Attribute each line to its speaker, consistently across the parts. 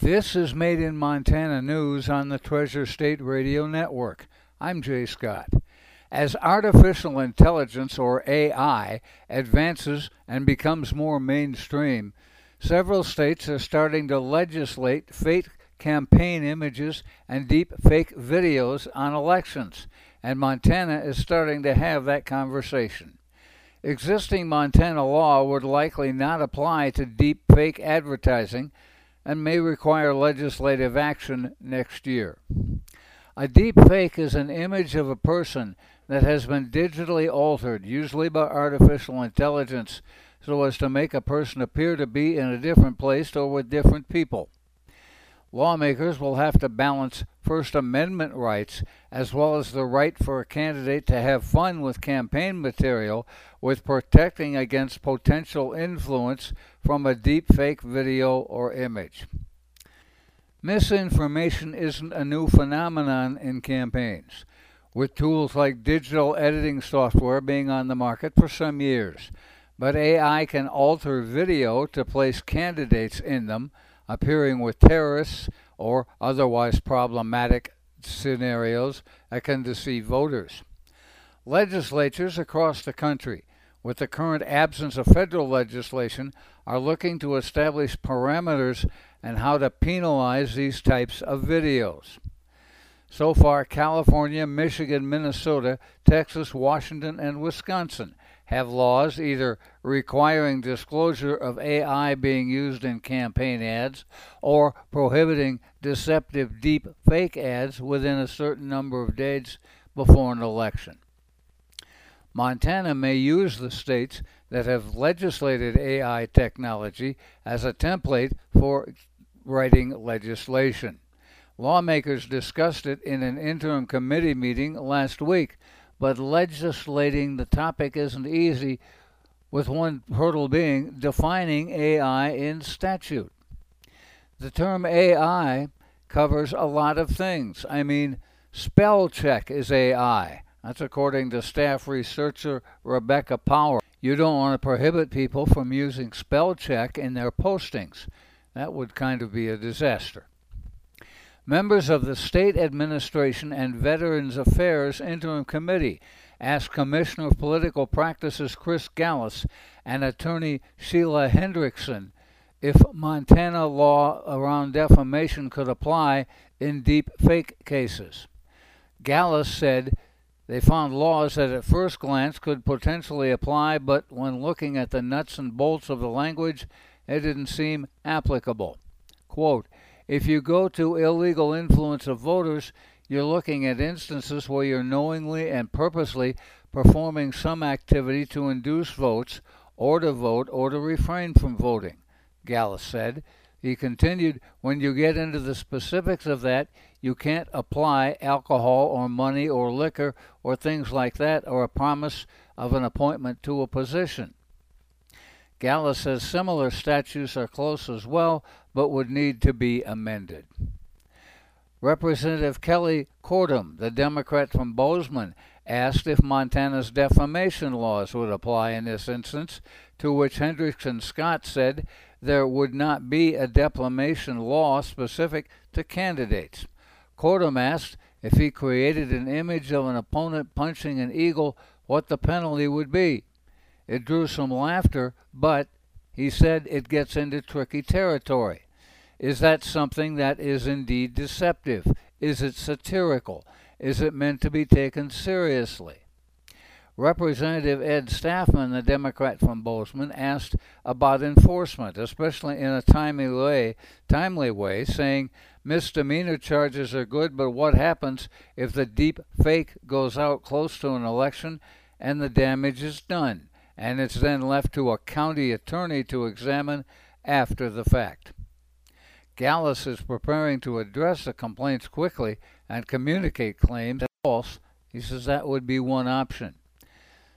Speaker 1: This is Made in Montana News on the Treasure State Radio Network. I'm Jay Scott. As artificial intelligence, or AI, advances and becomes more mainstream, several states are starting to legislate fake campaign images and deep fake videos on elections, and Montana is starting to have that conversation. Existing Montana law would likely not apply to deep fake advertising and may require legislative action next year. A deep fake is an image of a person that has been digitally altered, usually by artificial intelligence, so as to make a person appear to be in a different place or with different people. Lawmakers will have to balance First Amendment rights as well as the right for a candidate to have fun with campaign material with protecting against potential influence from a deepfake video or image. Misinformation isn't a new phenomenon in campaigns, with tools like digital editing software being on the market for some years. But AI can alter video to place candidates in them appearing with terrorists or otherwise problematic scenarios that can deceive voters. Legislatures across the country, with the current absence of federal legislation, are looking to establish parameters and how to penalize these types of videos. So far, California, Michigan, Minnesota, Texas, Washington, and Wisconsin have laws either requiring disclosure of AI being used in campaign ads or prohibiting deceptive deep fake ads within a certain number of days before an election. Montana may use the states that have legislated AI technology as a template for writing legislation. Lawmakers discussed it in an interim committee meeting last week but legislating the topic isn't easy, with one hurdle being defining AI in statute. The term AI covers a lot of things. I mean, spell check is AI. That's according to staff researcher Rebecca Power. You don't want to prohibit people from using spell check in their postings. That would kind of be a disaster. Members of the State Administration and Veterans Affairs Interim Committee asked Commissioner of Political Practices Chris Gallus and attorney Sheila Hendrickson if Montana law around defamation could apply in deep fake cases. Gallus said they found laws that at first glance could potentially apply, but when looking at the nuts and bolts of the language, it didn't seem applicable. Quote, if you go to illegal influence of voters, you're looking at instances where you're knowingly and purposely performing some activity to induce votes or to vote or to refrain from voting, Gallus said. He continued, when you get into the specifics of that, you can't apply alcohol or money or liquor or things like that or a promise of an appointment to a position. Gallus says similar statutes are close as well, but would need to be amended. Representative Kelly Kortum, the Democrat from Bozeman, asked if Montana's defamation laws would apply in this instance, to which Hendrickson Scott said there would not be a defamation law specific to candidates. Kortum asked if he created an image of an opponent punching an eagle, what the penalty would be. It drew some laughter, but he said it gets into tricky territory. Is that something that is indeed deceptive? Is it satirical? Is it meant to be taken seriously? Representative Ed Stafman, the Democrat from Bozeman, asked about enforcement, especially in a timely way, timely way, saying misdemeanor charges are good, but what happens if the deep fake goes out close to an election and the damage is done? and it's then left to a county attorney to examine after the fact. Gallus is preparing to address the complaints quickly and communicate claims as false. He says that would be one option.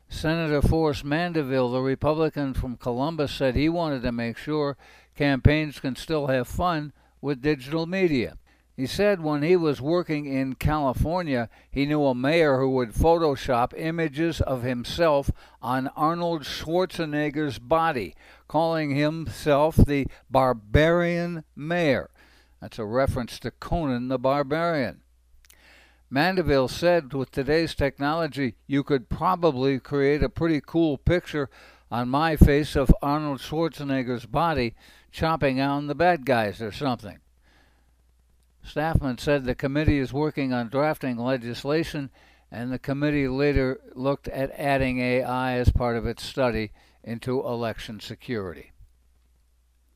Speaker 1: Senator Forrest Mandeville, the Republican from Columbus, said he wanted to make sure campaigns can still have fun with digital media. He said when he was working in California, he knew a mayor who would Photoshop images of himself on Arnold Schwarzenegger's body, calling himself the barbarian mayor. That's a reference to Conan the Barbarian. Mandeville said with today's technology, you could probably create a pretty cool picture on my face of Arnold Schwarzenegger's body chopping down the bad guys or something. Stafman said the committee is working on drafting legislation, and the committee later looked at adding AI as part of its study into election security.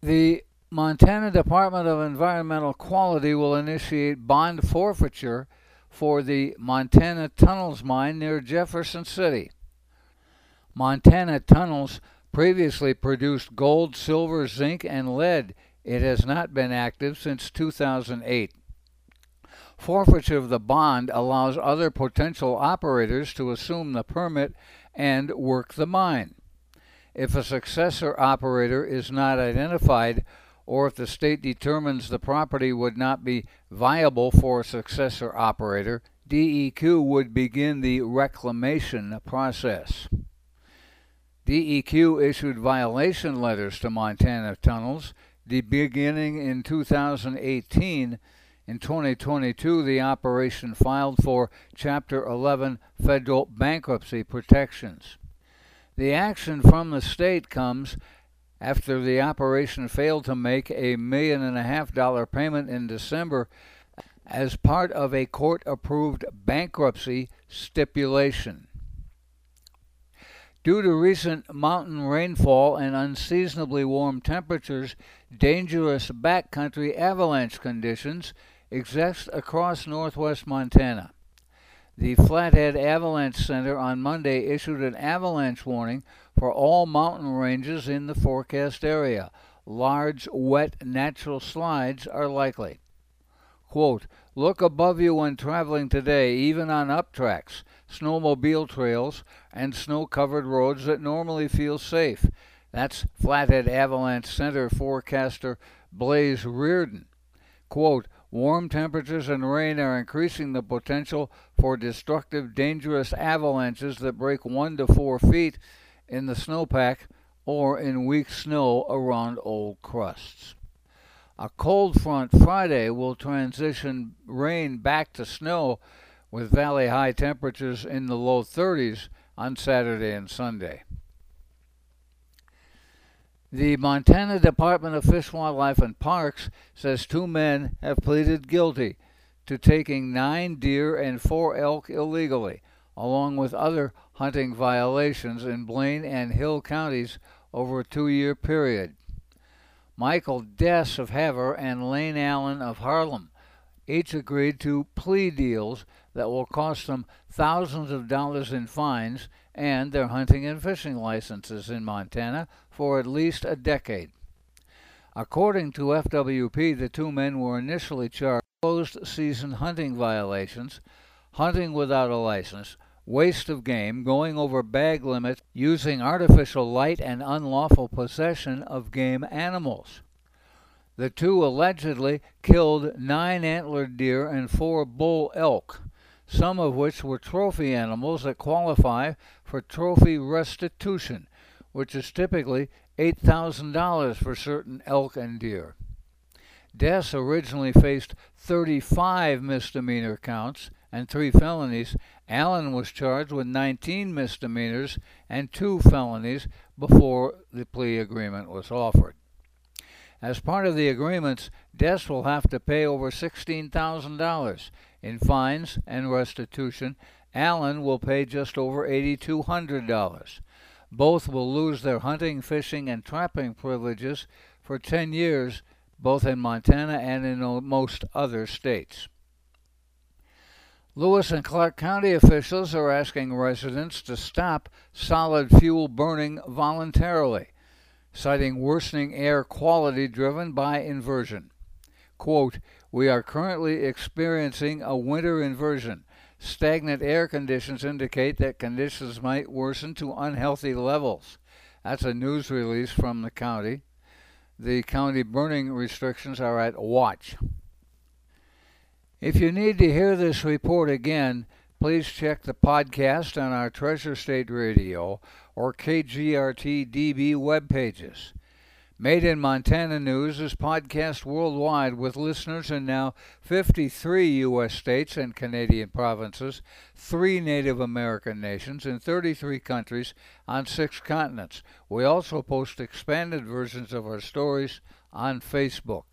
Speaker 1: The Montana Department of Environmental Quality will initiate bond forfeiture for the Montana Tunnels mine near Jefferson City. Montana Tunnels previously produced gold, silver, zinc, and lead. It has not been active since 2008. Forfeiture of the bond allows other potential operators to assume the permit and work the mine. If a successor operator is not identified, or if the state determines the property would not be viable for a successor operator, DEQ would begin the reclamation process. DEQ issued violation letters to Montana Tunnels beginning in 2018. In 2022, the operation filed for Chapter 11 federal bankruptcy protections. The action from the state comes after the operation failed to make a million and a half dollar payment in December as part of a court approved bankruptcy stipulation. Due to recent mountain rainfall and unseasonably warm temperatures, dangerous backcountry avalanche conditions exist across northwest Montana. The Flathead Avalanche Center on Monday issued an avalanche warning for all mountain ranges in the forecast area. Large, wet, natural slides are likely. Quote, Look above you when traveling today, even on up tracks, snowmobile trails, and snow covered roads that normally feel safe. That's Flathead Avalanche Center forecaster Blase Reardon. Quote, Warm temperatures and rain are increasing the potential for destructive, dangerous avalanches that break one to four feet in the snowpack or in weak snow around old crusts. A cold front Friday will transition rain back to snow with valley high temperatures in the low 30s on Saturday and Sunday. The Montana Department of Fish, Wildlife, and Parks says two men have pleaded guilty to taking nine deer and four elk illegally, along with other hunting violations in Blaine and Hill counties over a two year period. Michael Dess of Havre and Lane Allen of Harlem each agreed to plea deals that will cost them thousands of dollars in fines and their hunting and fishing licenses in Montana for at least a decade. According to FWP, the two men were initially charged with closed season hunting violations, hunting without a license, waste of game, going over bag limits, using artificial light, and unlawful possession of game animals. The two allegedly killed nine antlered deer and four bull elk, some of which were trophy animals that qualify for trophy restitution, which is typically $8,000 for certain elk and deer. Dess originally faced 35 misdemeanor counts and three felonies. Allen was charged with 19 misdemeanors and two felonies before the plea agreement was offered. As part of the agreements, Dess will have to pay over $16,000 in fines and restitution. Allen will pay just over $8,200. Both will lose their hunting, fishing, and trapping privileges for 10 years, both in Montana and in most other states. Lewis and Clark County officials are asking residents to stop solid fuel burning voluntarily citing worsening air quality driven by inversion. Quote, We are currently experiencing a winter inversion. Stagnant air conditions indicate that conditions might worsen to unhealthy levels. That's a news release from the county. The county burning restrictions are at watch. If you need to hear this report again, please check the podcast on our Treasure State Radio or KGRT DB web pages. Made in Montana News is podcast worldwide with listeners in now 53 U.S. states and Canadian provinces, three Native American nations, and 33 countries on six continents. We also post expanded versions of our stories on Facebook.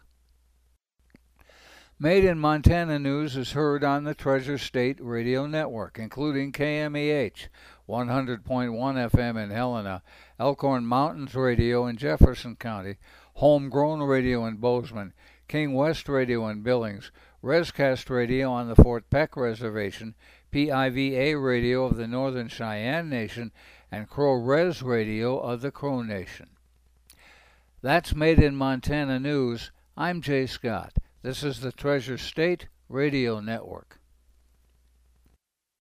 Speaker 1: Made in Montana News is heard on the Treasure State Radio Network, including KMEH 100.1 FM in Helena, Elkhorn Mountains Radio in Jefferson County, Homegrown Radio in Bozeman, King West Radio in Billings, Rescast Radio on the Fort Peck Reservation, PIVA Radio of the Northern Cheyenne Nation, and Crow Res Radio of the Crow Nation. That's Made in Montana News. I'm Jay Scott. This is the Treasure State Radio Network.